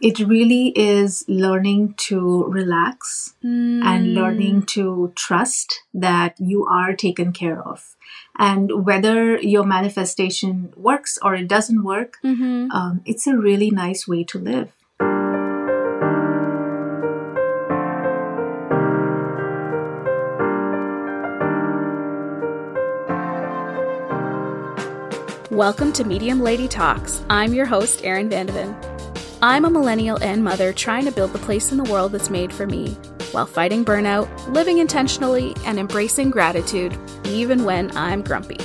it really is learning to relax Mm. and learning to trust that you are taken care of. And whether your manifestation works or it doesn't work, Mhm. um, it's a really nice way to live. Welcome to Medium Lady Talks. I'm your host, Erin Vandeven. I'm a millennial and mother trying to build the place in the world that's made for me while fighting burnout, living intentionally, and embracing gratitude even when I'm grumpy.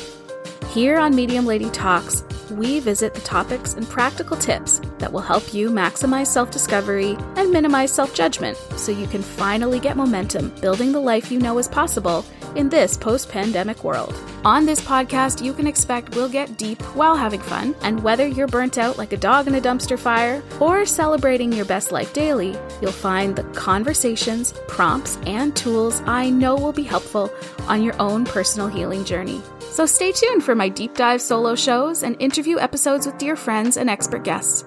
Here on Medium Lady Talks, we visit the topics and practical tips that will help you maximize self discovery and minimize self judgment so you can finally get momentum building the life you know is possible in this post pandemic world. On this podcast, you can expect we'll get deep while having fun, and whether you're burnt out like a dog in a dumpster fire or celebrating your best life daily, you'll find the conversations, prompts, and tools I know will be helpful on your own personal healing journey. So stay tuned for my deep dive solo shows and interview episodes with dear friends and expert guests.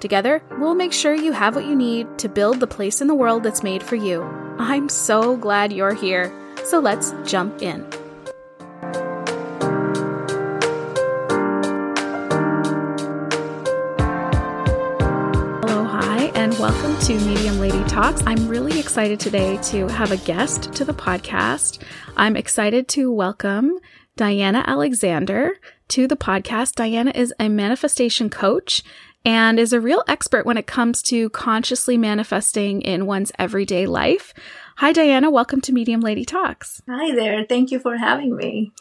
Together, we'll make sure you have what you need to build the place in the world that's made for you. I'm so glad you're here. So let's jump in. Hello, hi, and welcome to Medium Lady Talks. I'm really excited today to have a guest to the podcast. I'm excited to welcome Diana Alexander to the podcast. Diana is a manifestation coach and is a real expert when it comes to consciously manifesting in one's everyday life. Hi, Diana. Welcome to Medium Lady Talks. Hi there. Thank you for having me.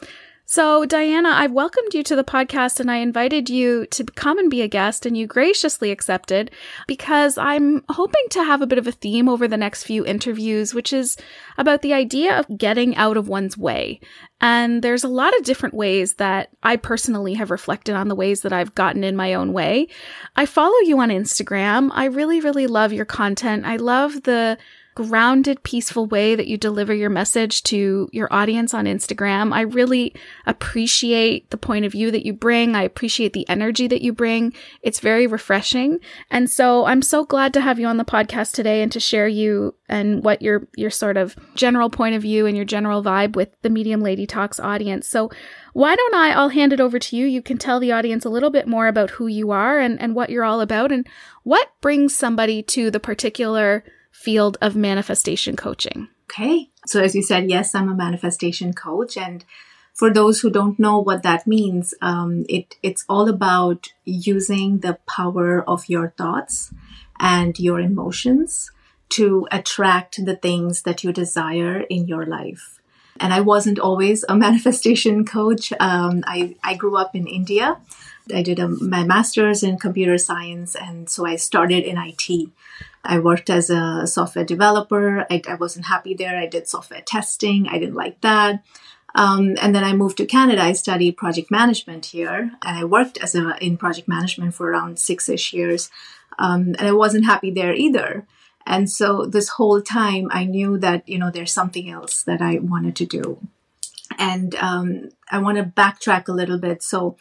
So, Diana, I've welcomed you to the podcast and I invited you to come and be a guest, and you graciously accepted because I'm hoping to have a bit of a theme over the next few interviews, which is about the idea of getting out of one's way. And there's a lot of different ways that I personally have reflected on the ways that I've gotten in my own way. I follow you on Instagram. I really, really love your content. I love the grounded, peaceful way that you deliver your message to your audience on Instagram. I really appreciate the point of view that you bring. I appreciate the energy that you bring. It's very refreshing. And so I'm so glad to have you on the podcast today and to share you and what your your sort of general point of view and your general vibe with the Medium Lady Talks audience. So why don't I I'll hand it over to you. You can tell the audience a little bit more about who you are and, and what you're all about and what brings somebody to the particular field of manifestation coaching. Okay. So, as you said, yes, I'm a manifestation coach. And for those who don't know what that means, um, it, it's all about using the power of your thoughts and your emotions to attract the things that you desire in your life. And I wasn't always a manifestation coach. Um, I, I grew up in India. I did a, my master's in computer science, and so I started in IT. I worked as a software developer. I, I wasn't happy there. I did software testing. I didn't like that. Um, and then I moved to Canada. I studied project management here, and I worked as a in project management for around six-ish years. Um, and I wasn't happy there either. And so this whole time, I knew that you know there's something else that I wanted to do. And um, I want to backtrack a little bit. So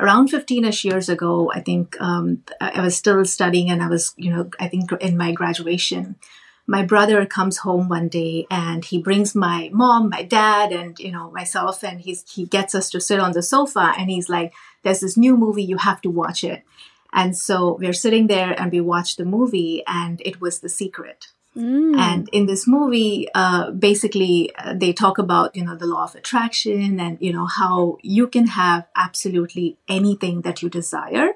around 15ish years ago i think um, i was still studying and i was you know i think in my graduation my brother comes home one day and he brings my mom my dad and you know myself and he's he gets us to sit on the sofa and he's like there's this new movie you have to watch it. And so we're sitting there and we watched the movie and it was the secret Mm. and in this movie, uh, basically, uh, they talk about, you know, the law of attraction and, you know, how you can have absolutely anything that you desire.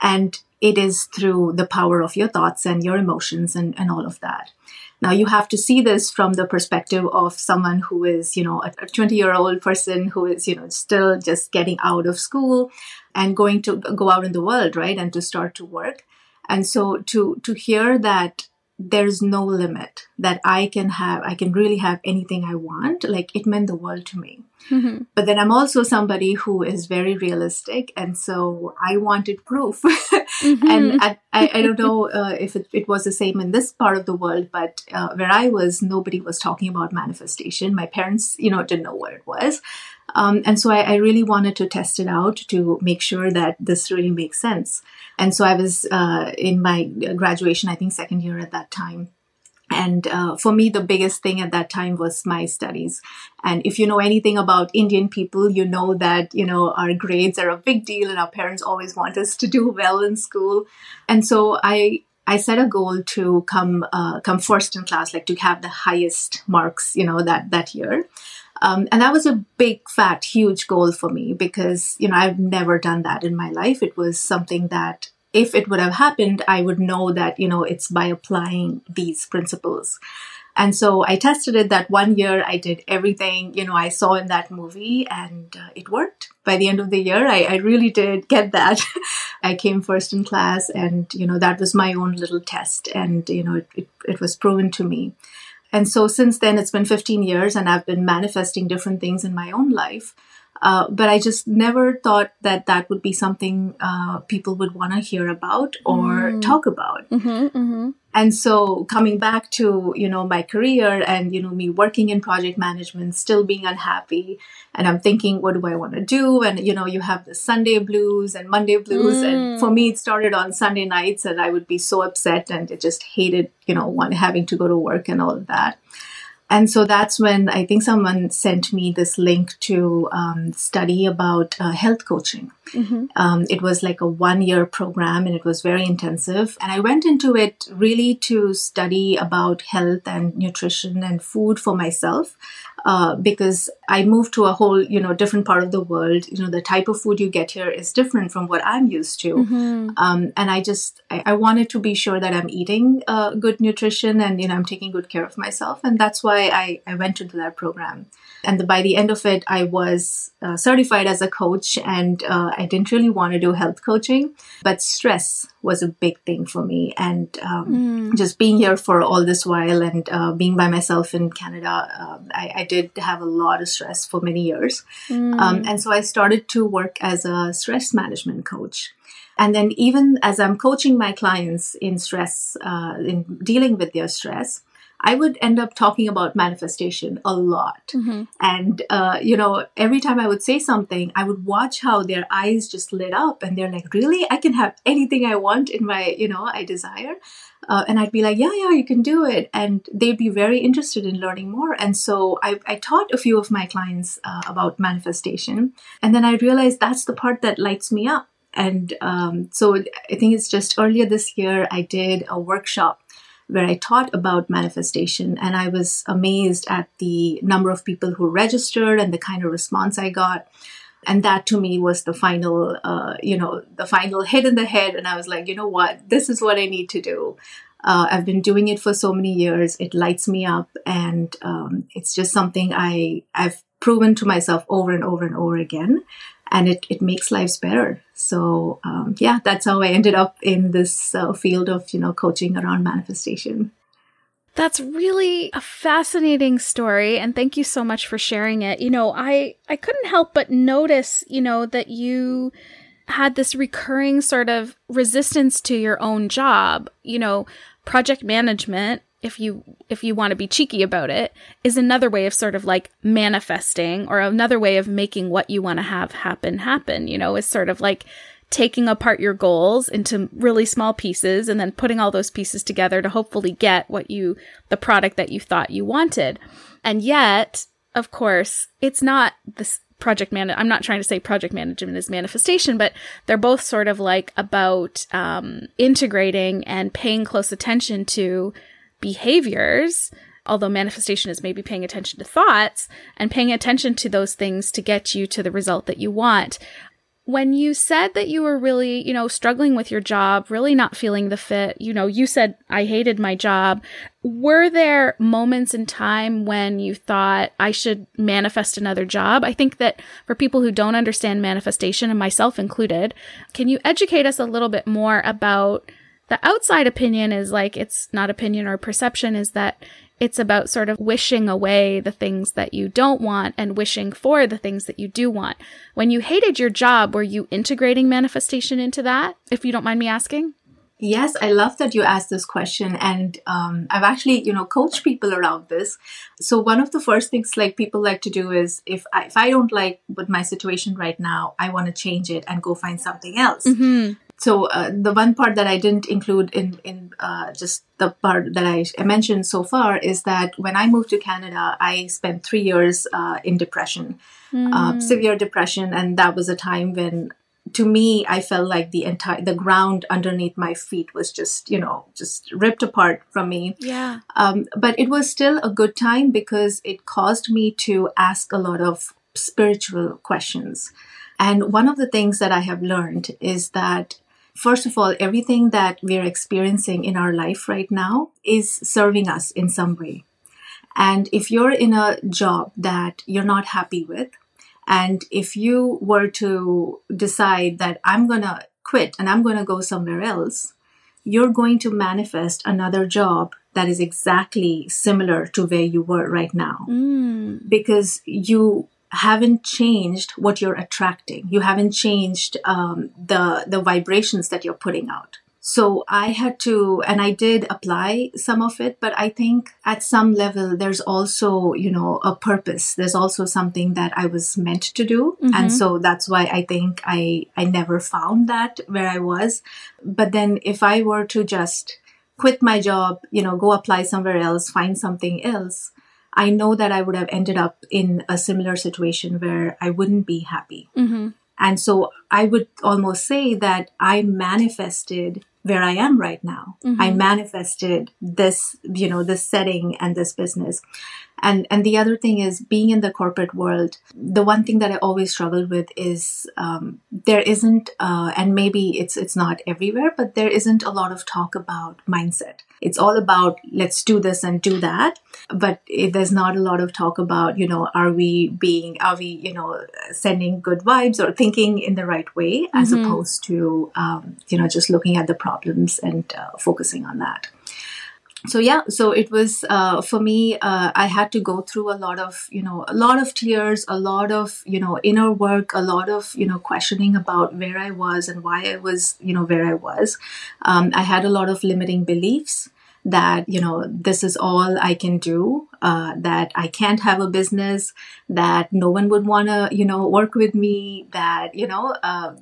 And it is through the power of your thoughts and your emotions and, and all of that. Now, you have to see this from the perspective of someone who is, you know, a 20 year old person who is, you know, still just getting out of school and going to go out in the world, right? And to start to work. And so to, to hear that there's no limit that I can have. I can really have anything I want. Like it meant the world to me. Mhm. But then I'm also somebody who is very realistic. And so I wanted proof. Mhm. and I, I, I don't know uh, if it, it was the same in this part of the world, but uh, where I was, nobody was talking about manifestation. My parents, you know, didn't know what it was. Um, and so I, I, really wanted to test it out to make sure that this really makes sense. And so I was uh, in my graduation, I think second year at that time. And uh, for me, the biggest thing at that time was my studies. And if you know anything about Indian people, you know that, you know, our grades are a big deal and our parents always want us to do well in school. And so I, I set a goal to come, uh, come first in class, like to have the highest marks, you know, that, that year. Um, and that was a big, fat, huge goal for me because, you know, I've never done that in my life. It was something that if it would have happened, I would know that, you know, it's by applying these principles. And so I tested it that one year. I did everything, you know, I saw in that movie and uh, it worked. By the end of the year, I, I really did get that. I came first in class and, you know, that was my own little test and, you know, it, it, it was proven to me. And so since then, it's been 15 years and I've been manifesting different things in my own life. Uh, but I just never thought that that would be something uh, people would want to hear about or mm. talk about. Mm-hmm, mm-hmm. And so coming back to, you know, my career and, you know, me working in project management, still being unhappy. And I'm thinking, what do I want to do? And, you know, you have the Sunday blues and Monday blues. Mm. And for me, it started on Sunday nights and I would be so upset and I just hated, you know, one having to go to work and all of that. And so that's when I think someone sent me this link to um, study about uh, health coaching. Mm-hmm. Um, it was like a one year program and it was very intensive. And I went into it really to study about health and nutrition and food for myself uh, because I moved to a whole, you know, different part of the world. You know, the type of food you get here is different from what I'm used to. Mm-hmm. Um, and I just, I, I, wanted to be sure that I'm eating uh, good nutrition and, you know, I'm taking good care of myself. And that's why I, I went into that program. And the, by the end of it, I was uh, certified as a coach and uh, I didn't really want to do health coaching, but stress was a big thing for me. And um, mm. just being here for all this while and uh, being by myself in Canada, um, I, I, did have a lot of stress for many years. Mm. Um, and so I started to work as a stress management coach. And then even as I'm coaching my clients in stress, uh, in dealing with their stress, I would end up talking about manifestation a lot. Mm-hmm. And, uh, you know, every time I would say something, I would watch how their eyes just lit up and they're like, really? I can have anything I want in my, you know, I desire. Uh, and I'd be like, yeah, yeah, you can do it. And they'd be very interested in learning more. And so I, I taught a few of my clients uh, about manifestation. And then I realized that's the part that lights me up. And um, so I think it's just earlier this year, I did a workshop where I taught about manifestation. And I was amazed at the number of people who registered and the kind of response I got. And that to me was the final, uh, you know, the final hit in the head. And I was like, you know what? This is what I need to do. Uh, I've been doing it for so many years. It lights me up, and um, it's just something I I've proven to myself over and over and over again and it, it makes lives better. So um, yeah, that's how I ended up in this uh, field of you know coaching around manifestation. That's really a fascinating story and thank you so much for sharing it. You know, I I couldn't help but notice, you know, that you had this recurring sort of resistance to your own job. You know, project management if you if you want to be cheeky about it is another way of sort of like manifesting or another way of making what you want to have happen happen you know is sort of like taking apart your goals into really small pieces and then putting all those pieces together to hopefully get what you the product that you thought you wanted. And yet of course it's not this project man i'm not trying to say project management is manifestation but they're both sort of like about um, integrating and paying close attention to behaviors, although manifestation is maybe paying attention to thoughts and paying attention to those things to get you to the result that you want. When you said that you were really, you know, struggling with your job, really not feeling the fit, you know, you said, I hated my job. Were there moments in time when you thought I should manifest another job? I think that for people who don't understand manifestation, and myself included, can you educate us a little bit more about the outside opinion is like, it's not opinion or perception, is that it's about sort of wishing away the things that you don't want and wishing for the things that you do want. When you hated your job, were you integrating manifestation into that? If you don't mind me asking? Yes, I love that you asked this question. And um, I've actually, you know, coached people around this. So one of the first things like people like to do is if I, if I don't like with my situation right now, I want to change it and go find something else. Mm-hmm. So uh, the one part that I didn't include in in uh, just the part that I mentioned so far is that when I moved to Canada, I spent three years uh, in depression, Mm. severe depression, and that was a time when to me i felt like the entire the ground underneath my feet was just you know just ripped apart from me Yeah. um, but it was still a good time because it caused me to ask a lot of spiritual questions and one of the things that i have learned is that first of all everything that we're experiencing in our life right now is serving us in some way and if you're in a job that you're not happy with and if you were to decide that I'm going to quit and I'm going to go somewhere else, you're going to manifest another job that is exactly similar to where you were right now Mm. because you haven't changed what you're attracting. You haven't changed um, the the vibrations that you're putting out. So I had to, and I did apply some of it, but I think at some level there's also, you know, a purpose. There's also something that I was meant to do, and so that's why I think I I never found that where I was. But then if I were to just quit my job, you know, go apply somewhere else, find something else, I know that I would have ended up in a similar situation where I wouldn't be happy. Mm-hmm. And so I would almost say that I manifested where I am right now. I manifested this, you know, this setting and this business. And and the other thing is being in the corporate world. The one thing that I always struggled with is um, there isn't, uh, and maybe it's it's not everywhere, but there isn't a lot of talk about mindset. It's all about let's do this and do that, but there's not a lot of talk about you know are we being are we you know sending good vibes or thinking in the right way as opposed to um, you know just looking at the problems and uh, focusing on that so yeah so it was uh, for me uh, i had to go through a lot of you know a lot of tears a lot of you know inner work a lot of you know questioning about where i was and why i was you know where i was. Um, i had a lot of limiting beliefs that you know this is all i can do uh, that i can't have a business that no one would want to you know work with me that you know uh,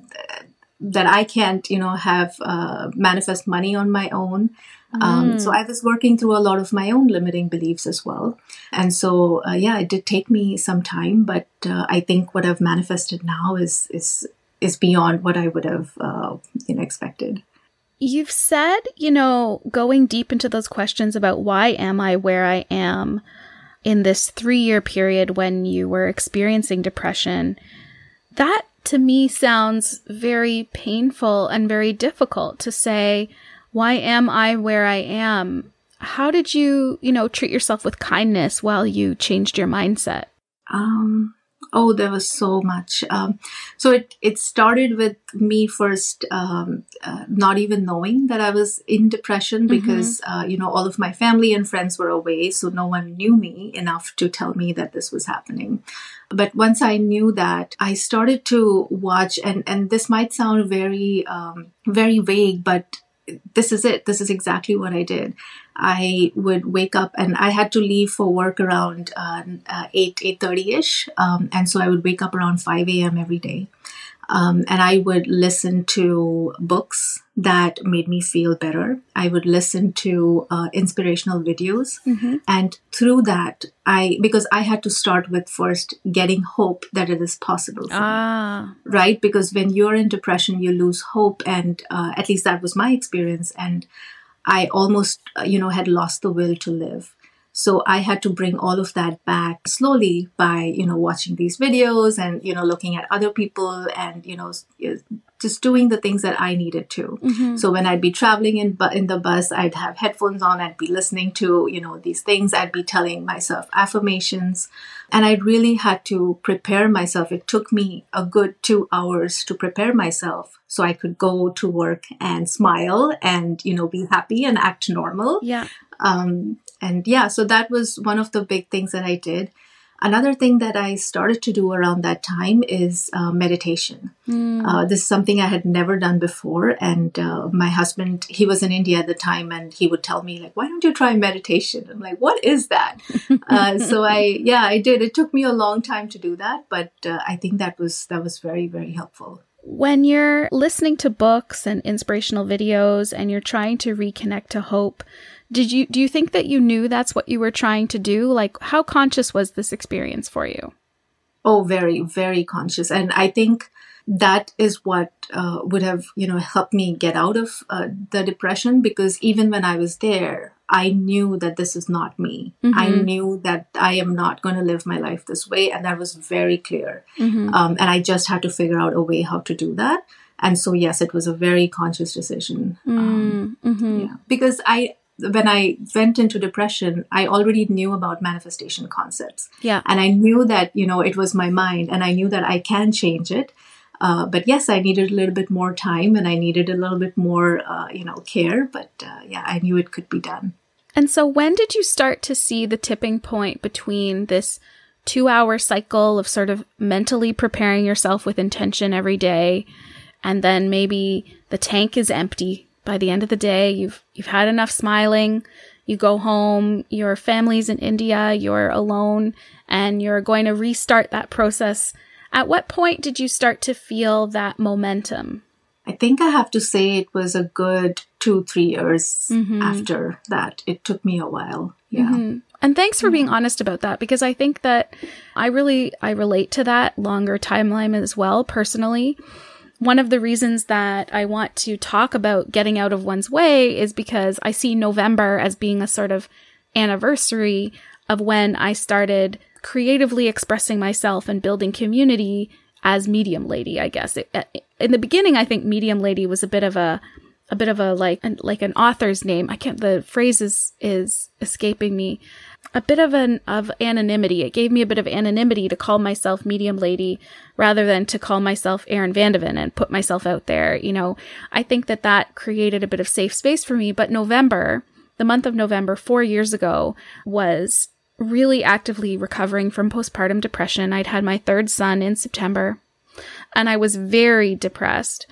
that i can't you know have uh, manifest money on my own um, so I was working through a lot of my own limiting beliefs as well. And so, uh, yeah, it did take me some time, but uh, I think what I've manifested now is is is beyond what I would have uh, you know expected. You've said, you know, going deep into those questions about why am I where I am in this three year period when you were experiencing depression, that to me sounds very painful and very difficult to say, why am I where I am? How did you, you know, treat yourself with kindness while you changed your mindset? Um, oh, there was so much. Um, so it it started with me first um, uh, not even knowing that I was in depression because uh, you know all of my family and friends were away, so no one knew me enough to tell me that this was happening. But once I knew that, I started to watch, and and this might sound very um, very vague, but this is it. This is exactly what I did. I would wake up and I had to leave for work around uh, uh, 8, 8.30ish. Um, and so I would wake up around 5 a.m. every day. Um, and I would listen to books that made me feel better. I would listen to uh, inspirational videos. And through that, I, because I had to start with first getting hope that it is possible for me Ah, right? Because when you're in depression, you lose hope, and uh, at least that was my experience. And I almost, uh, you know, had lost the will to live. So I had to bring all of that back slowly by, you know, watching these videos and, you know, looking at other people and, you know, just doing the things that I needed to. So when I'd be traveling in bu- in the bus, I'd have headphones on. I'd be listening to you know these things. I'd be telling myself affirmations, and I really had to prepare myself. It took me a good two hours to prepare myself so I could go to work and smile and you know be happy and act normal yeah. um, and yeah so that was one of the big things that i did Another thing that I started to do around that time is uh, meditation. Mm. Uh, this is something I had never done before. And uh, my husband, he was in India at the time, and he would tell me, like, why don't you try meditation? I'm like, what is that? Uh, so I, yeah, I did. It took me a long time to do that, but uh, I think that was that was very, very helpful. When you're listening to books and inspirational videos, and you're trying to reconnect to hope did you do you think that you knew that's what you were trying to do? Like how conscious was this experience for you? Oh, very, very conscious. And I think that is what uh, would have, you know, helped me get out of uh, the depression because even when I was there, I knew that this is not me. Mm-hmm. I knew that I am not going to live my life this way. And that was very clear. Mm-hmm. Um, and I just had to figure out a way how to do that. And so, yes, it was a very conscious decision. Um, mm-hmm. yeah. Because I, when I went into depression, I already knew about manifestation concepts. Yeah. And I knew that, you know, it was my mind and I knew that I can change it. Uh, but yes, I needed a little bit more time and I needed a little bit more, uh, you know, care. But uh, yeah, I knew it could be done. And so when did you start to see the tipping point between this two hour cycle of sort of mentally preparing yourself with intention every day and then maybe the tank is empty by the end of the day, you've you've had enough smiling. You go home, your family's in India, you're alone, and you're going to restart that process. At what point did you start to feel that momentum? I think I have to say it was a good two, three years mm-hmm. after that. It took me a while. Yeah. Mm-hmm. And thanks for being honest about that because I think that I really I relate to that longer timeline as well personally one of the reasons that I want to talk about getting out of one's way is because I see November as being a sort of anniversary of when I started creatively expressing myself and building community as medium lady, I guess. It, uh, in the beginning, I think medium lady was a bit of a, a bit of a like, an, like an author's name. I can't, the phrase is, is escaping me a bit of an of anonymity. It gave me a bit of anonymity to call myself medium lady rather than to call myself Erin Vandeven and put myself out there. You know, I think that that created a bit of safe space for me. But November, the month of November, four years ago, was really actively recovering from postpartum depression. I'd had my third son in September and I was very depressed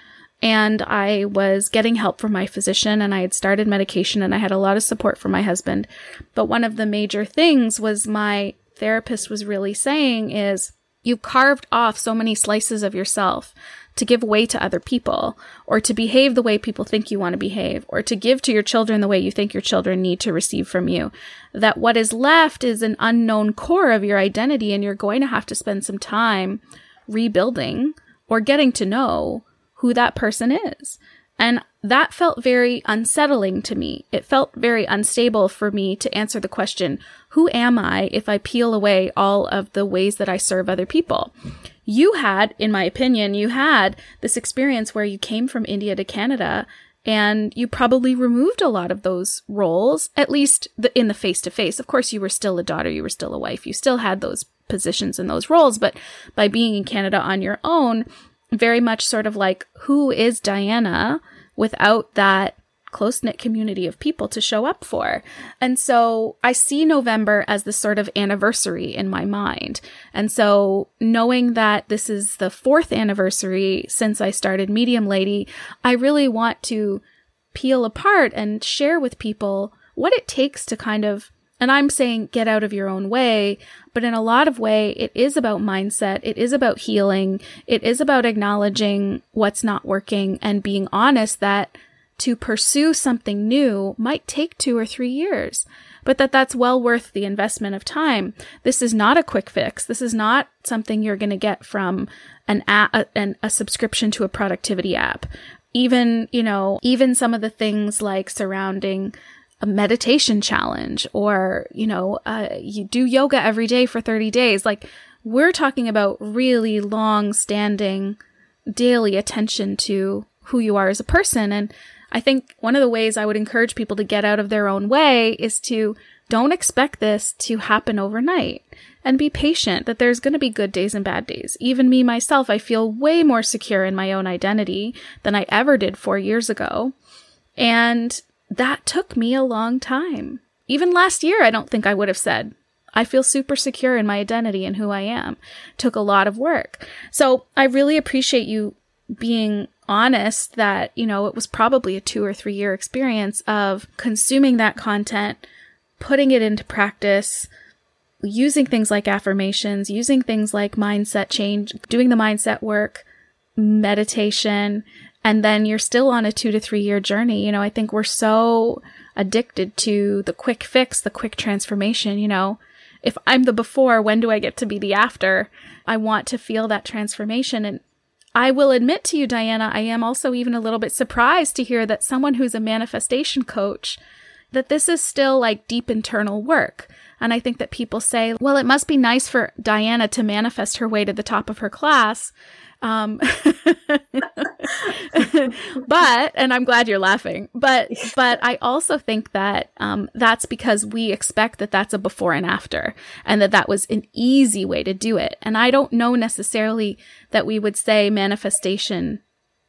and I was getting help from my physician and I had started medication and I had a lot of support from my husband. But one of the major things was my therapist was really saying is you've carved off so many slices of yourself to give away to other people or to behave the way people think you want to behave or to give to your children the way you think your children need to receive from you. That what is left is an unknown core of your identity and you're going to have to spend some time rebuilding or getting to know who that person is. And that felt very unsettling to me. It felt very unstable for me to answer the question, who am I if I peel away all of the ways that I serve other people? You had, in my opinion, you had this experience where you came from India to Canada and you probably removed a lot of those roles, at least the, in the face to face. Of course, you were still a daughter, you were still a wife, you still had those positions and those roles, but by being in Canada on your own, very much sort of like, who is Diana without that close knit community of people to show up for. And so I see November as the sort of anniversary in my mind. And so knowing that this is the fourth anniversary since I started Medium Lady, I really want to peel apart and share with people what it takes to kind of and I'm saying get out of your own way, but in a lot of way, it is about mindset. It is about healing. It is about acknowledging what's not working and being honest that to pursue something new might take two or three years, but that that's well worth the investment of time. This is not a quick fix. This is not something you're going to get from an a, a subscription to a productivity app. Even, you know, even some of the things like surrounding a meditation challenge or, you know, uh, you do yoga every day for 30 days. Like we're talking about really long standing daily attention to who you are as a person. And I think one of the ways I would encourage people to get out of their own way is to don't expect this to happen overnight and be patient that there's going to be good days and bad days. Even me myself, I feel way more secure in my own identity than I ever did four years ago. And that took me a long time. Even last year, I don't think I would have said I feel super secure in my identity and who I am. Took a lot of work. So I really appreciate you being honest that, you know, it was probably a two or three year experience of consuming that content, putting it into practice, using things like affirmations, using things like mindset change, doing the mindset work, meditation, and then you're still on a two to three year journey. You know, I think we're so addicted to the quick fix, the quick transformation. You know, if I'm the before, when do I get to be the after? I want to feel that transformation. And I will admit to you, Diana, I am also even a little bit surprised to hear that someone who's a manifestation coach, that this is still like deep internal work. And I think that people say, well, it must be nice for Diana to manifest her way to the top of her class. Um, but, and I'm glad you're laughing, but, but I also think that, um, that's because we expect that that's a before and after and that that was an easy way to do it. And I don't know necessarily that we would say manifestation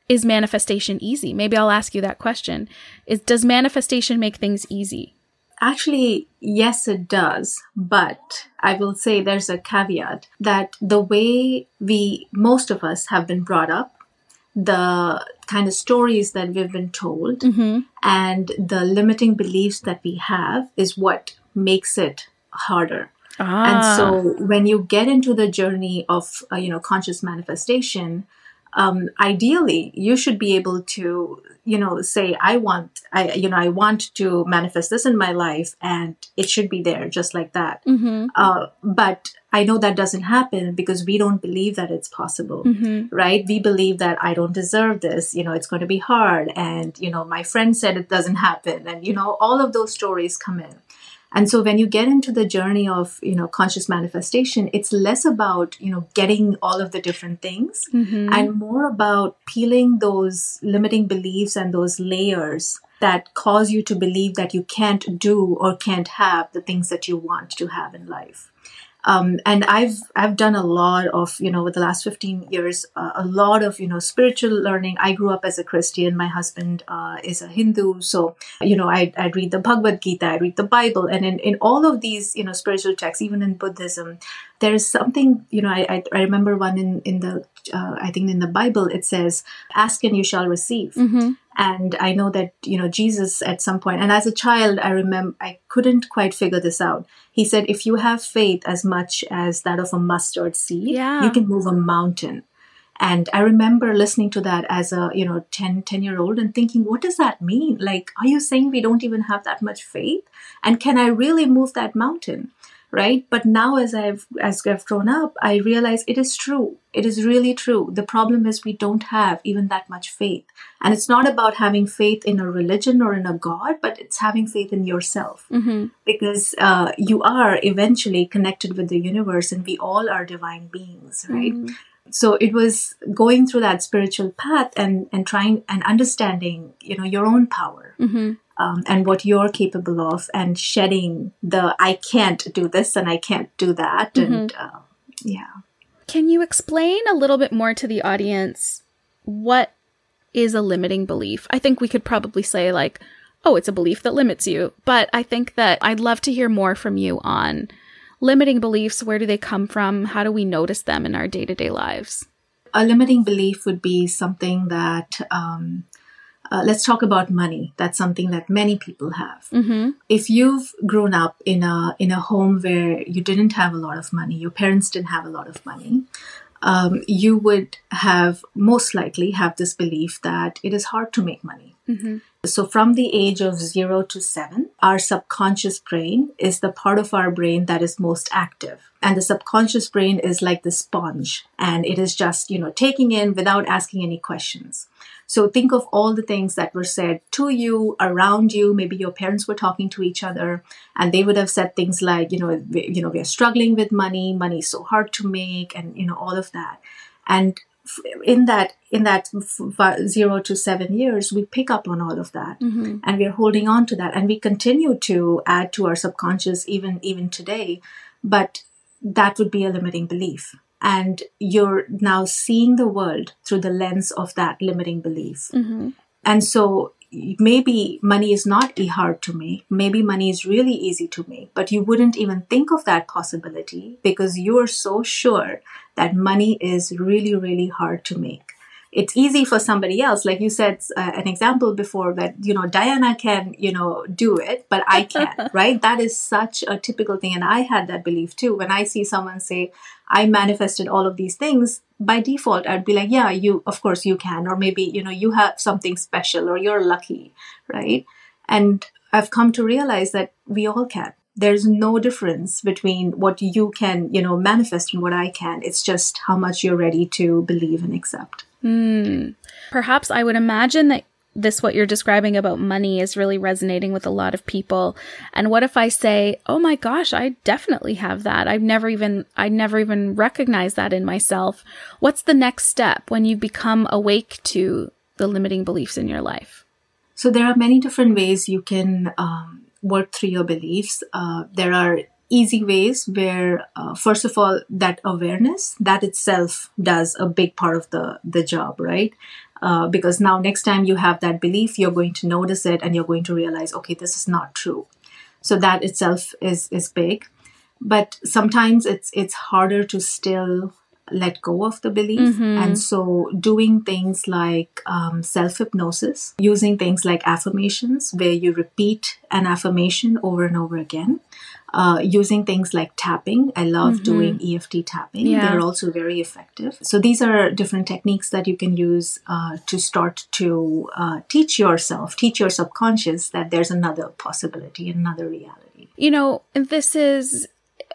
is manifestation easy? Maybe I'll ask you that question. Is does manifestation make things easy? Actually, yes, it does. But I will say there's a caveat that the way we, most of us, have been brought up, the kind of stories that we've been told, mm-hmm. and the limiting beliefs that we have is what makes it harder. Ah. And so when you get into the journey of, uh, you know, conscious manifestation, um, ideally you should be able to you know say i want i you know i want to manifest this in my life and it should be there just like that mm-hmm. uh, but i know that doesn't happen because we don't believe that it's possible mm-hmm. right we believe that i don't deserve this you know it's going to be hard and you know my friend said it doesn't happen and you know all of those stories come in and so when you get into the journey of, you know, conscious manifestation, it's less about, you know, getting all of the different things mm-hmm. and more about peeling those limiting beliefs and those layers that cause you to believe that you can't do or can't have the things that you want to have in life. Um, and I've I've done a lot of you know with the last fifteen years uh, a lot of you know spiritual learning. I grew up as a Christian. My husband uh, is a Hindu, so you know I I read the Bhagavad Gita, I read the Bible, and in in all of these you know spiritual texts, even in Buddhism, there is something you know I I, I remember one in in the uh, I think in the Bible it says, "Ask and you shall receive." Mm-hmm. And I know that, you know, Jesus at some point, and as a child, I remember I couldn't quite figure this out. He said, if you have faith as much as that of a mustard seed, Yeah. you can move a mountain. And I remember listening to that as a, you know, 10, 10 year old and thinking, what does that mean? Like, are you saying we don't even have that much faith? And can I really move that mountain? Right. But now as I've, as I've grown up, I realize it is true. It is really true. The problem is we don't have even that much faith. And it's not about having faith in a religion or in a God, but it's having faith in yourself Mm-hmm. because uh, you are eventually connected with the universe and we all are divine beings, right? So it was going through that spiritual path and, and trying and understanding, you know, your own power Mm-hmm. Um, and what you're capable of and shedding the I can't do this and I can't do that. And uh, yeah. Can you explain a little bit more to the audience what is a limiting belief? I think we could probably say, like, oh, it's a belief that limits you. But I think that I'd love to hear more from you on limiting beliefs. Where do they come from? How do we notice them in our day to day lives? a limiting belief would be something that um, uh, let's talk about money that's something that many people have Mm-hmm. if you've grown up in a in a home where you didn't have a lot of money your parents didn't have a lot of money um, you would have most likely have this belief that it is hard to make money Mm-hmm. So, from the age of zero to seven, our subconscious brain is the part of our brain that is most active. And the subconscious brain is like the sponge and it is just, you know, taking in without asking any questions. So, think of all the things that were said to you, around you. Maybe your parents were talking to each other and they would have said things like, you know, we, you know, we are struggling with money, money is so hard to make, and, you know, all of that. And in that in that zero to seven years we pick up on all of that. Mm-hmm. and we're holding on to that. And we continue to add to our subconscious even even today. But that would be a limiting belief. And you're now seeing the world through the lens of that limiting belief. Mm-hmm. and so maybe money is not hard to make. Maybe money is really easy to make, but you wouldn't even think of that possibility because you are so sure that money is really, really hard to make. It's easy for somebody else like you said uh, an example before that you know diana can you know do it but i can't right? That is such a typical thing and i had that belief too. When i see someone say i manifested all of these things by default i'd be like yeah you of course you can or maybe you know you have something special or you're lucky right? And i've come to realize that we all can. There's no difference between what you can you know manifest and what i can. It's just how much you're ready to believe and accept. Hmm. Perhaps I would imagine that this, what you're describing about money, is really resonating with a lot of people. And what if I say, oh my gosh, I definitely have that. I've never even, I never even recognized that in myself. What's the next step when you become awake to the limiting beliefs in your life? So there are many different ways you can um, work through your beliefs. Uh, there are easy ways where uh, first of all that awareness that itself does a big part of the the job right uh, because now next time you have that belief you're going to notice it and you're going to realize okay this is not true so that itself is is big but sometimes it's it's harder to still let go of the belief. Mm-hmm. And so, doing things like um, self hypnosis, using things like affirmations, where you repeat an affirmation over and over again, uh, using things like tapping. I love mm-hmm. doing EFT tapping. Yeah. They're also very effective. So these are different techniques that you can use uh, to start to uh, teach yourself, teach your subconscious that there's another possibility, another reality. You know, this is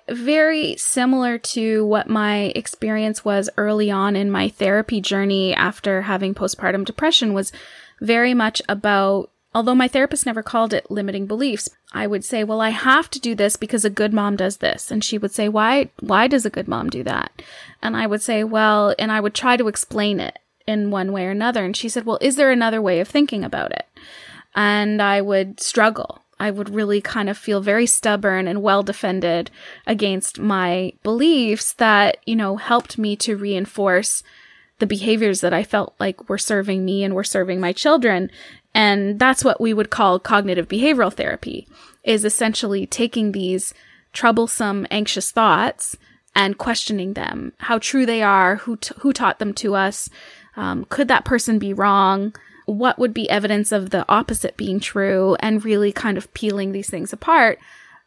very similar to what my experience was early on in my therapy journey after having postpartum depression was very much about Although my therapist never called it limiting beliefs, I would say, well, I have to do this because a good mom does this. And she would say, why, why does a good mom do that? And I would say, well, and I would try to explain it in one way or another. And she said, well, is there another way of thinking about it? And I would struggle. I would really kind of feel very stubborn and well defended against my beliefs that, you know, helped me to reinforce the behaviors that I felt like were serving me and were serving my children. And that's what we would call cognitive behavioral therapy is essentially taking these troublesome, anxious thoughts and questioning them, how true they are, who, t- who taught them to us. Um, could that person be wrong? What would be evidence of the opposite being true? And really kind of peeling these things apart,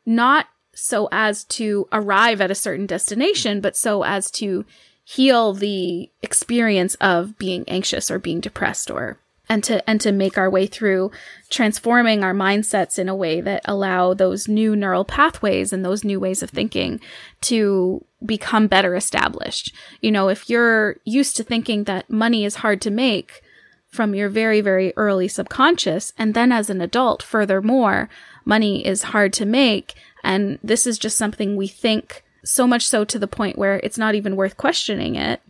not so as to arrive at a certain destination, but so as to heal the experience of being anxious or being depressed or and to and to make our way through transforming our mindsets in a way that allow those new neural pathways and those new ways of thinking to become better established. You know, if you're used to thinking that money is hard to make from your very very early subconscious and then as an adult furthermore, money is hard to make and this is just something we think so much so to the point where it's not even worth questioning it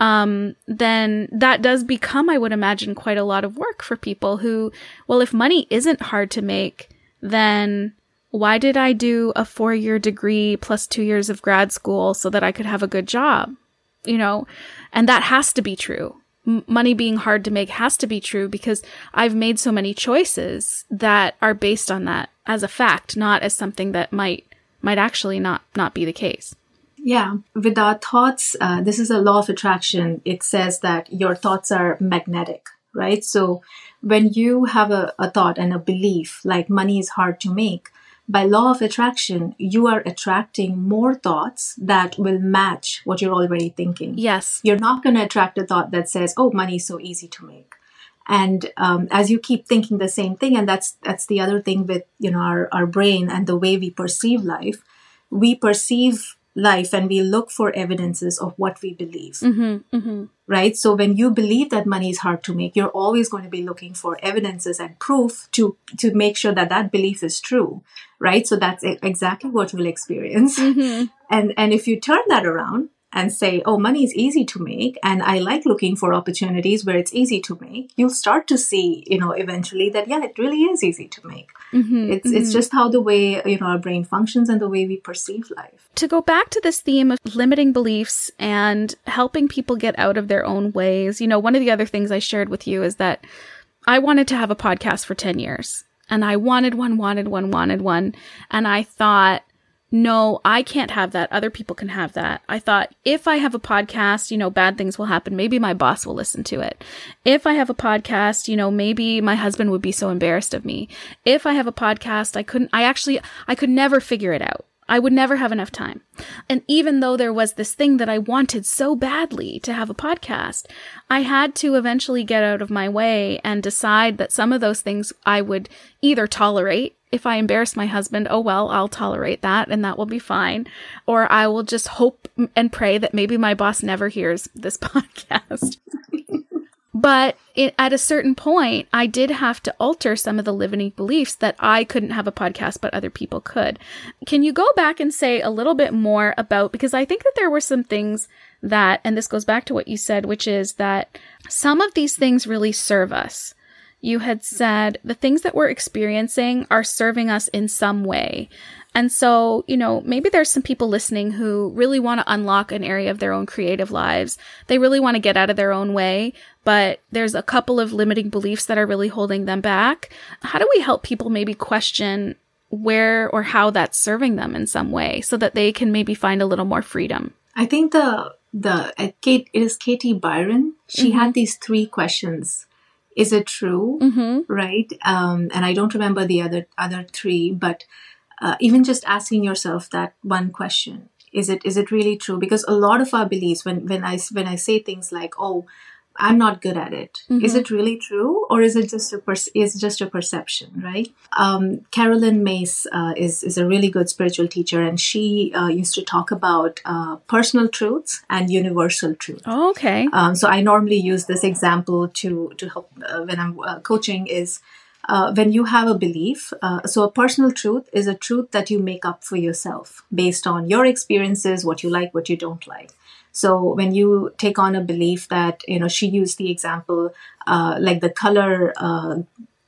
um, then that does become, I would imagine, quite a lot of work for people who, well, if money isn't hard to make, then why did I do a four year degree plus two years of grad school so that I could have a good job? You know, and that has to be true. Money being hard to make has to be true because I've made so many choices that are based on that as a fact, not as something that might, might actually not, not be the case. Yeah, with our thoughts, uh, this is a law of attraction. It says that your thoughts are magnetic, right? So when you have a, a thought and a belief like money is hard to make, by law of attraction, you are attracting more thoughts that will match what you're already thinking. Yes. You're not going to attract a thought that says, oh, money is so easy to make. And um, as you keep thinking the same thing, and that's that's the other thing with you know our, our brain and the way we perceive life, we perceive life and we look for evidences of what we believe. Mm-hmm, mm-hmm. Right? So when you believe that money is hard to make, you're always going to be looking for evidences and proof to, to make sure that that belief is true. Right? So that's exactly what we'll experience. Mm-hmm. And, and if you turn that around and say, oh, money is easy to make, and I like looking for opportunities where it's easy to make, you'll start to see, you know, eventually that, yeah, it really is easy to make. Mm-hmm, it's, mm-hmm. it's just how the way, you know, our brain functions and the way we perceive life. To go back to this theme of limiting beliefs and helping people get out of their own ways, you know, one of the other things I shared with you is that I wanted to have a podcast for 10 years and I wanted one, wanted one, wanted one. And I thought, no, I can't have that. Other people can have that. I thought if I have a podcast, you know, bad things will happen. Maybe my boss will listen to it. If I have a podcast, you know, maybe my husband would be so embarrassed of me. If I have a podcast, I couldn't, I actually, I could never figure it out. I would never have enough time. And even though there was this thing that I wanted so badly to have a podcast, I had to eventually get out of my way and decide that some of those things I would either tolerate. If I embarrass my husband, oh well, I'll tolerate that and that will be fine. Or I will just hope and pray that maybe my boss never hears this podcast. But it, at a certain point, I did have to alter some of the limiting beliefs that I couldn't have a podcast, but other people could. Can you go back and say a little bit more about, because I think that there were some things that, and this goes back to what you said, which is that some of these things really serve us. You had said the things that we're experiencing are serving us in some way. And so, you know, maybe there's some people listening who really want to unlock an area of their own creative lives. They really want to get out of their own way, but there's a couple of limiting beliefs that are really holding them back. How do we help people maybe question where or how that's serving them in some way so that they can maybe find a little more freedom? I think the the uh, Kate it is Katie Byron. She mm-hmm. had these three questions. Is it true? Mm-hmm. Right? Um, and I don't remember the other other three, but uh, even just asking yourself that one question is it is it really true because a lot of our beliefs when when i when i say things like oh i'm not good at it. Mm-hmm. Is it really true or is it just a per- is just a perception right um, Caroline Myss uh, is is a really good spiritual teacher and she uh, used to talk about uh, personal truths and universal truth oh, okay um, so i normally use this example to to help uh, when i'm uh, coaching is uh, when you have a belief, uh, so a personal truth is a truth that you make up for yourself based on your experiences, what you like, what you don't like. So when you take on a belief that, you know, she used the example, uh, like the color, uh,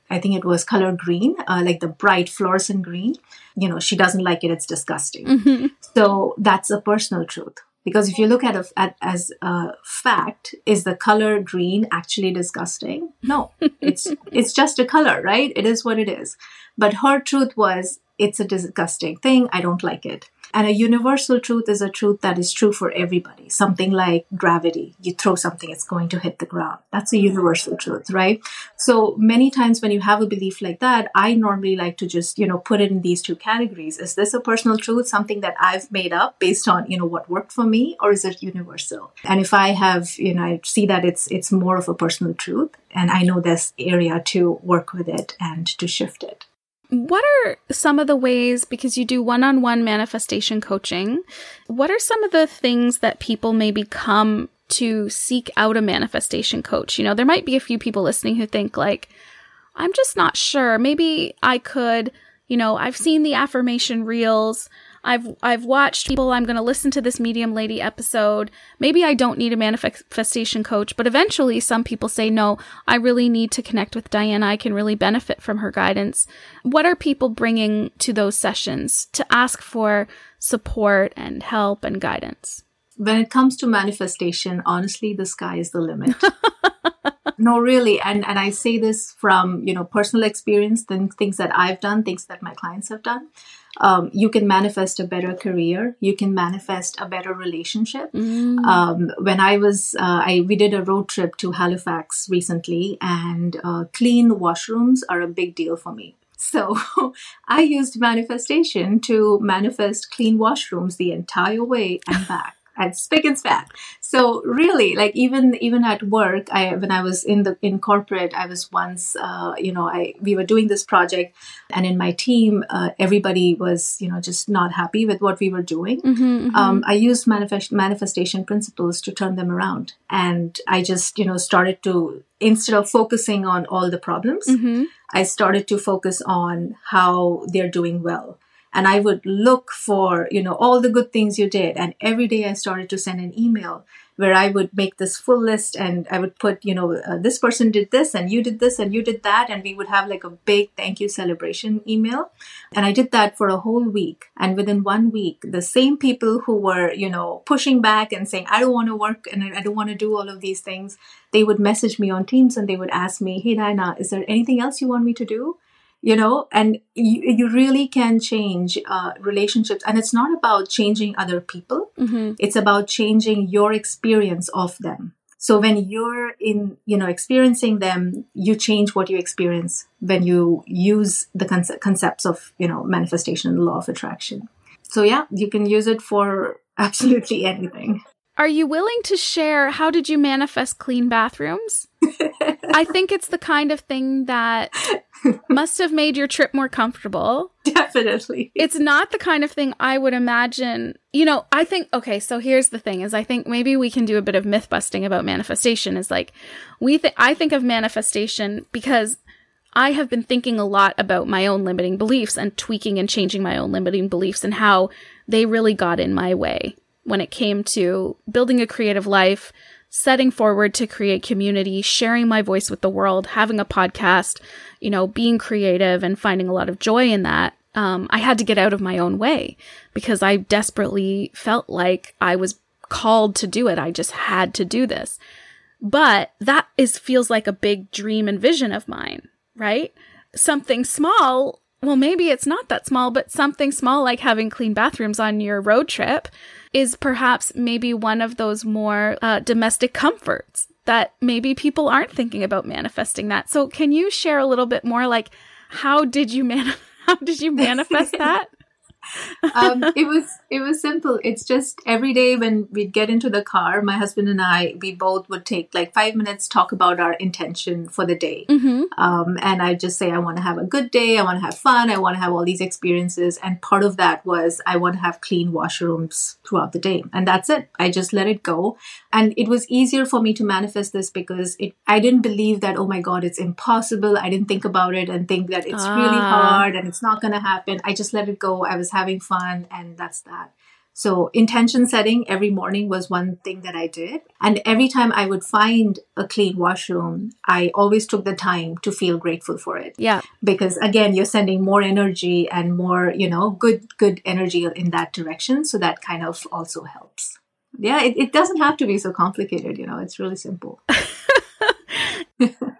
I think it was color green, uh, like the bright fluorescent green, you know, she doesn't like it, it's disgusting. Mm-hmm. So that's a personal truth. Because if you look at it as a fact, is the color green actually disgusting? No, it's it's just a color, right? It is what it is. But her truth was, it's a disgusting thing. I don't like it. And a universal truth is a truth that is true for everybody. Something like gravity. You throw something, it's going to hit the ground. That's a universal truth, right? So many times when you have a belief like that, I normally like to just, you know, put it in these two categories. Is this a personal truth, something that I've made up based on, you know, what worked for me, or is it universal? And if I have, you know, I see that it's it's more of a personal truth and I know this area to work with it and to shift it. What are some of the ways, because you do one on one manifestation coaching, what are some of the things that people maybe come to seek out a manifestation coach? You know, there might be a few people listening who think, like, I'm just not sure. Maybe I could, you know, I've seen the affirmation reels. I've I've watched people I'm going to listen to this medium lady episode. Maybe I don't need a manifestation coach, but eventually some people say no, I really need to connect with Diana. I can really benefit from her guidance. What are people bringing to those sessions to ask for support and help and guidance? When it comes to manifestation, honestly, the sky is the limit. no really and and i say this from you know personal experience than things that i've done things that my clients have done um, you can manifest a better career you can manifest a better relationship. Mm. um, when i was uh, i we did a road trip to halifax recently and uh, clean washrooms are a big deal for me. So I used manifestation to manifest clean washrooms the entire way and back and spick and span. So really, like even even at work, I when I was in the in corporate, I was once, uh, you know, I we were doing this project, and in my team, uh, everybody was, you know, just not happy with what we were doing. Mm-hmm, mm-hmm. Um, I used manifest, manifestation principles to turn them around, and I just, you know, started to instead of focusing on all the problems, mm-hmm. I started to focus on how they're doing well and I would look for, you know, all the good things you did. And every day I started to send an email where I would make this full list and I would put, you know, uh, this person did this and you did this and you did that. And we would have like a big thank you celebration email. And I did that for a whole week. And within one week, the same people who were, you know, pushing back and saying, I don't want to work and I don't want to do all of these things, they would message me on Teams and they would ask me, Hey, Diana, is there anything else you want me to do? You know and you, you really can change uh, relationships. And it's not about changing other people. Mm-hmm. it's about changing your experience of them. So when you're in you know experiencing them you change what you experience when you use the conce- concepts of you know manifestation and law of attraction. So yeah you can use it for absolutely anything are you willing to share how did you manifest clean bathrooms? I think it's the kind of thing that must have made your trip more comfortable. Definitely. It's not the kind of thing I would imagine. You know, I think okay, so here's the thing is I think maybe we can do a bit of myth busting about manifestation is like we think I think of manifestation because I have been thinking a lot about my own limiting beliefs and tweaking and changing my own limiting beliefs and how they really got in my way when it came to building a creative life, setting forward to create community, sharing my voice with the world, having a podcast, you know, being creative and finding a lot of joy in that. Um, I had to get out of my own way because I desperately felt like I was called to do it. I just had to do this. But that is feels like a big dream and vision of mine, right? Something small well, maybe it's not that small, but something small like having clean bathrooms on your road trip is perhaps maybe one of those more uh, domestic comforts that maybe people aren't thinking about manifesting that. So, can you share a little bit more like how did you man how did you manifest that? Um, it was it was simple. It's just every day when we'd get into the car, my husband and I, we both would take like five minutes talk about our intention for the day. Mm-hmm. Um, and I just say, I want to have a good day. I want to have fun. I want to have all these experiences. And part of that was I want to have clean washrooms throughout the day, and that's it. I just let it go, and it was easier for me to manifest this because it. I didn't believe that. Oh my God, it's impossible. I didn't think about it and think that it's ah. really hard and it's not going to happen. I just let it go. I was having fun, and that's that. So intention setting every morning was one thing that I did. And every time I would find a clean washroom, I always took the time to feel grateful for it. Yeah. Because again, you're sending more energy and more, you know, good, good energy in that direction. So that kind of also helps. Yeah, it, it doesn't have to be so complicated, you know, it's really simple.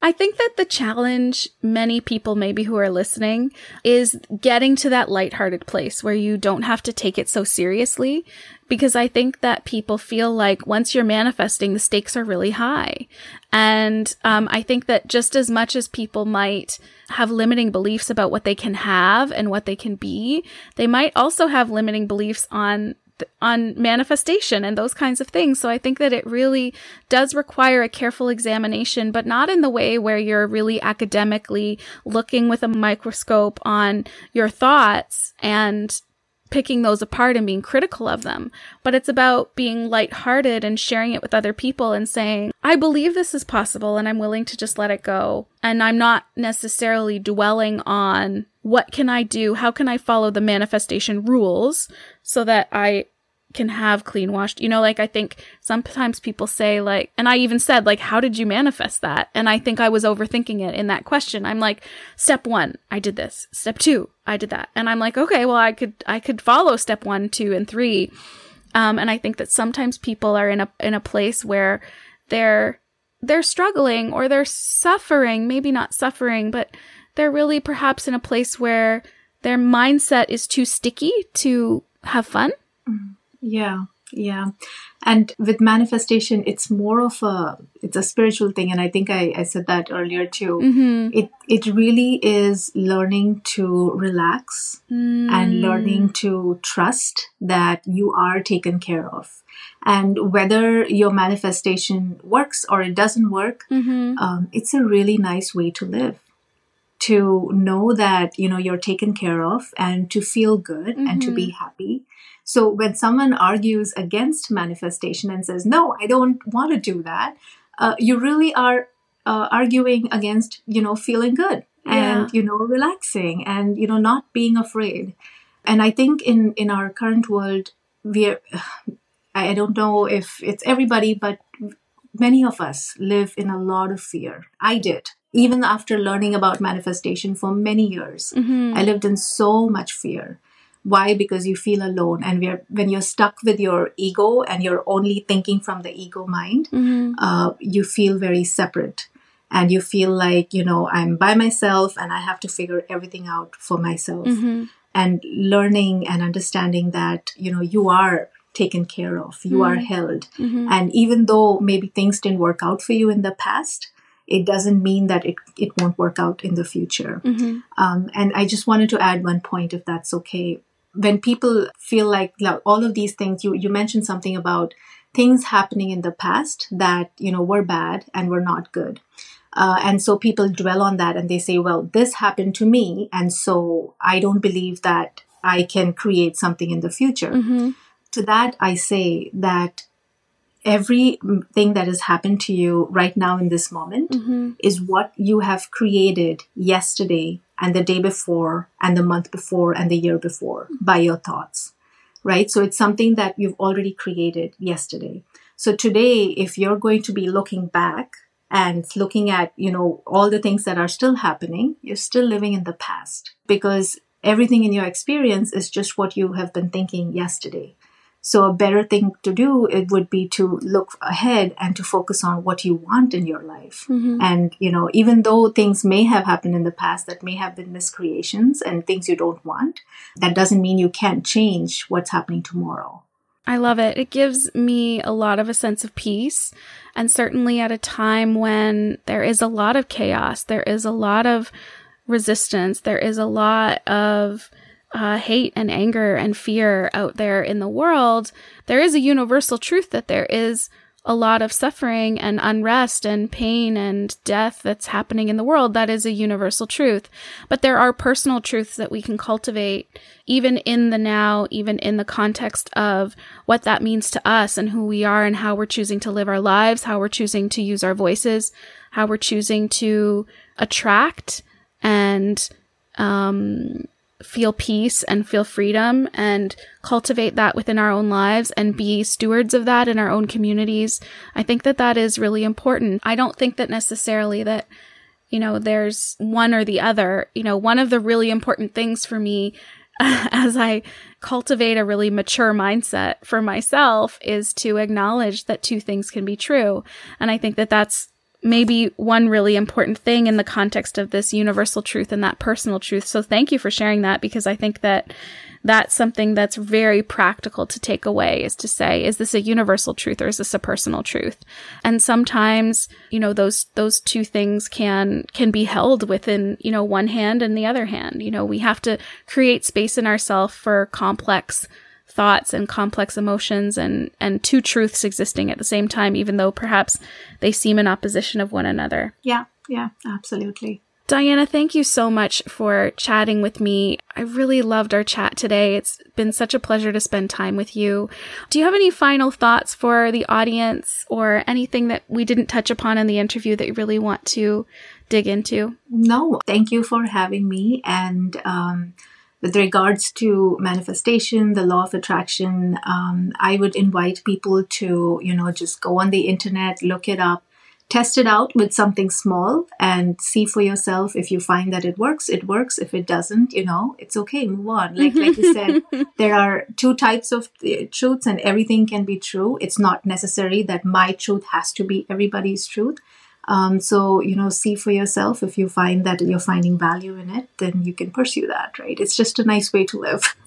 I think that the challenge, many people maybe who are listening, is getting to that lighthearted place where you don't have to take it so seriously. Because I think that people feel like once you're manifesting, the stakes are really high. And um, I think that just as much as people might have limiting beliefs about what they can have and what they can be, they might also have limiting beliefs on on manifestation and those kinds of things. So I think that it really does require a careful examination, but not in the way where you're really academically looking with a microscope on your thoughts and picking those apart and being critical of them, but it's about being lighthearted and sharing it with other people and saying, I believe this is possible and I'm willing to just let it go. And I'm not necessarily dwelling on what can I do? How can I follow the manifestation rules so that I can have clean washed. You know, like I think sometimes people say like, and I even said like, how did you manifest that? And I think I was overthinking it in that question. I'm like, step one, I did this. Step two, I did that. And I'm like, okay, well, I could, I could follow step one, two, and three. Um, and I think that sometimes people are in a, in a place where they're, they're struggling or they're suffering, maybe not suffering, but they're really perhaps in a place where their mindset is too sticky to have fun. Yeah. Yeah. And with manifestation, it's more of a, it's a spiritual thing. And I think I, I said that earlier too. Mm-hmm. It, it really is learning to relax mm. and learning to trust that you are taken care of. And whether your manifestation works or it doesn't work, mm-hmm. um, it's a really nice way to live to know that you know you're taken care of and to feel good mm-hmm. and to be mm-hmm. happy so when someone argues against manifestation and says no i don't want to do that uh, you really are uh, arguing against you know feeling good and you know relaxing and you know not being afraid and I think in in our current world, we're I don't know if it's everybody, but many of us live in a lot of fear. I did. Even after learning about manifestation for many years, Mm-hmm. I lived in so much fear. Why? Because you feel alone, and when you're stuck with your ego and you're only thinking from the ego mind, Mm-hmm. uh, you feel very separate, and you feel like you know I'm by myself and I have to figure everything out for myself. Mm-hmm. And learning and understanding that you know you are taken care of, you are held, Mm-hmm. and even though maybe things didn't work out for you in the past, it doesn't mean that it, it won't work out in the future. Mm-hmm. Um, and I just wanted to add one point, if that's okay. When people feel like, like all of these things, you, you mentioned something about things happening in the past that, you know, were bad and were not good. Uh, and so people dwell on that and they say, well, this happened to me. And so I don't believe that I can create something in the future. Mm-hmm. To that, I say that everything that has happened to you right now in this moment Mm-hmm. is what you have created yesterday and the day before and the month before and the year before by your thoughts right? So it's something that you've already created yesterday. So today if you're going to be looking back and looking at you know all the things that are still happening you're still living in the past because everything in your experience is just what you have been thinking yesterday so a better thing to do it would be to look ahead and to focus on what you want in your life. Mm-hmm. And you know, even though things may have happened in the past that may have been miscreations and things you don't want, that doesn't mean you can't change what's happening tomorrow. I love it. It gives me a lot of a sense of peace. And certainly at a time when there is a lot of chaos, there is a lot of resistance, there is a lot of uh, hate and anger and fear out there in the world, there is a universal truth that there is a lot of suffering and unrest and pain and death that's happening in the world. That is a universal truth. But there are personal truths that we can cultivate even in the now, even in the context of what that means to us and who we are and how we're choosing to live our lives, how we're choosing to use our voices, how we're choosing to attract and, um, feel peace and feel freedom and cultivate that within our own lives and be stewards of that in our own communities. I think that that is really important. I don't think that necessarily that, you know, there's one or the other. You know, one of the really important things for me as I cultivate a really mature mindset for myself is to acknowledge that two things can be true. And I think that that's maybe one really important thing in the context of this universal truth and that personal truth. So thank you for sharing that because I think that that's something that's very practical to take away is to say, is this a universal truth or is this a personal truth? And sometimes, you know, those, those two things can, can be held within, you know, one hand and the other hand. You know, we have to create space in ourselves for complex thoughts and complex emotions and and two truths existing at the same time even though perhaps they seem in opposition of one another. Yeah, yeah, absolutely. Diana, thank you so much for chatting with me. I really loved our chat today. It's been such a pleasure to spend time with you. Do you have any final thoughts for the audience or anything that we didn't touch upon in the interview that you really want to dig into? No, thank you for having me. And um, with regards to manifestation, the law of attraction, um, I would invite people to, you know, just go on the internet, look it up, test it out with something small and see for yourself if you find that it works. It works. If it doesn't you know it's okay. Move on. Like like you said there are two types of uh, truths and everything can be true. It's not necessary that my truth has to be everybody's truth um, so you know see for yourself if you find that you're finding value in it then you can pursue that right it's just a nice way to live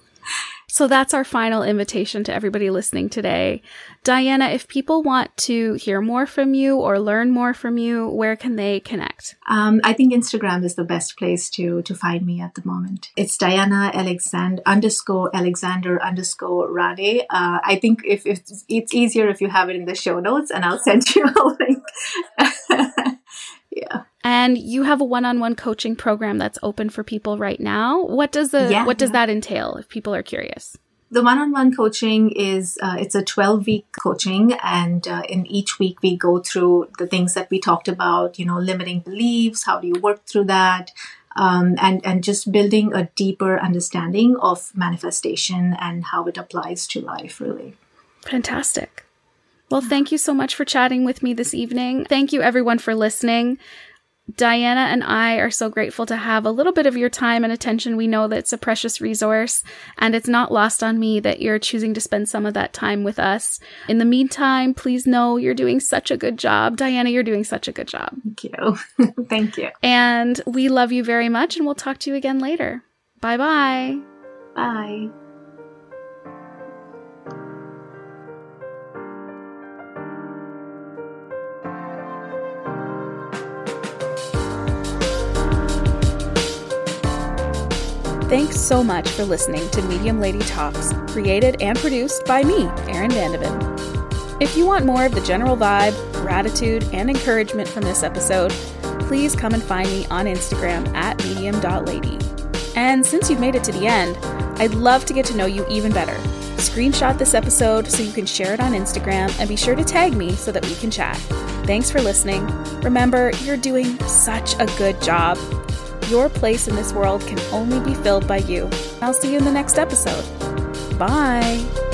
So that's our final invitation to everybody listening today. Diana, if people want to hear more from you or learn more from you, where can they connect? Um, I think Instagram is the best place to to find me at the moment. It's Diana Alexander underscore Alexander underscore Rane. Uh, I think if, if it's easier if you have it in the show notes, and I'll send you a link. yeah. And you have a one-on-one coaching program that's open for people right now. What does the Yeah, what does yeah. that entail if people are curious? The one-on-one coaching is uh, it's a 12-week coaching, and uh, in each week we go through the things that we talked about. You know, limiting beliefs. How do you work through that? um, and and just building a deeper understanding of manifestation and how it applies to life. Really, fantastic. Well, thank you so much for chatting with me this evening. Thank you, everyone, for listening. Diana and I are so grateful to have a little bit of your time and attention. We know that it's a precious resource, and it's not lost on me that you're choosing to spend some of that time with us. In the meantime, please know you're doing such a good job. Diana, you're doing such a good job. Thank you. Thank you. And we love you very much, and we'll talk to you again later. Bye-bye. Bye. Thanks so much for listening to Medium Lady Talks, created and produced by me, Erin Vandeven. If you want more of the general vibe, gratitude, and encouragement from this episode, please come and find me on Instagram at medium.lady. And since you've made it to the end, I'd love to get to know you even better. Screenshot this episode so you can share it on Instagram and be sure to tag me so that we can chat. Thanks for listening. Remember, you're doing such a good job. Your place in this world can only be filled by you. I'll see you in the next episode. Bye.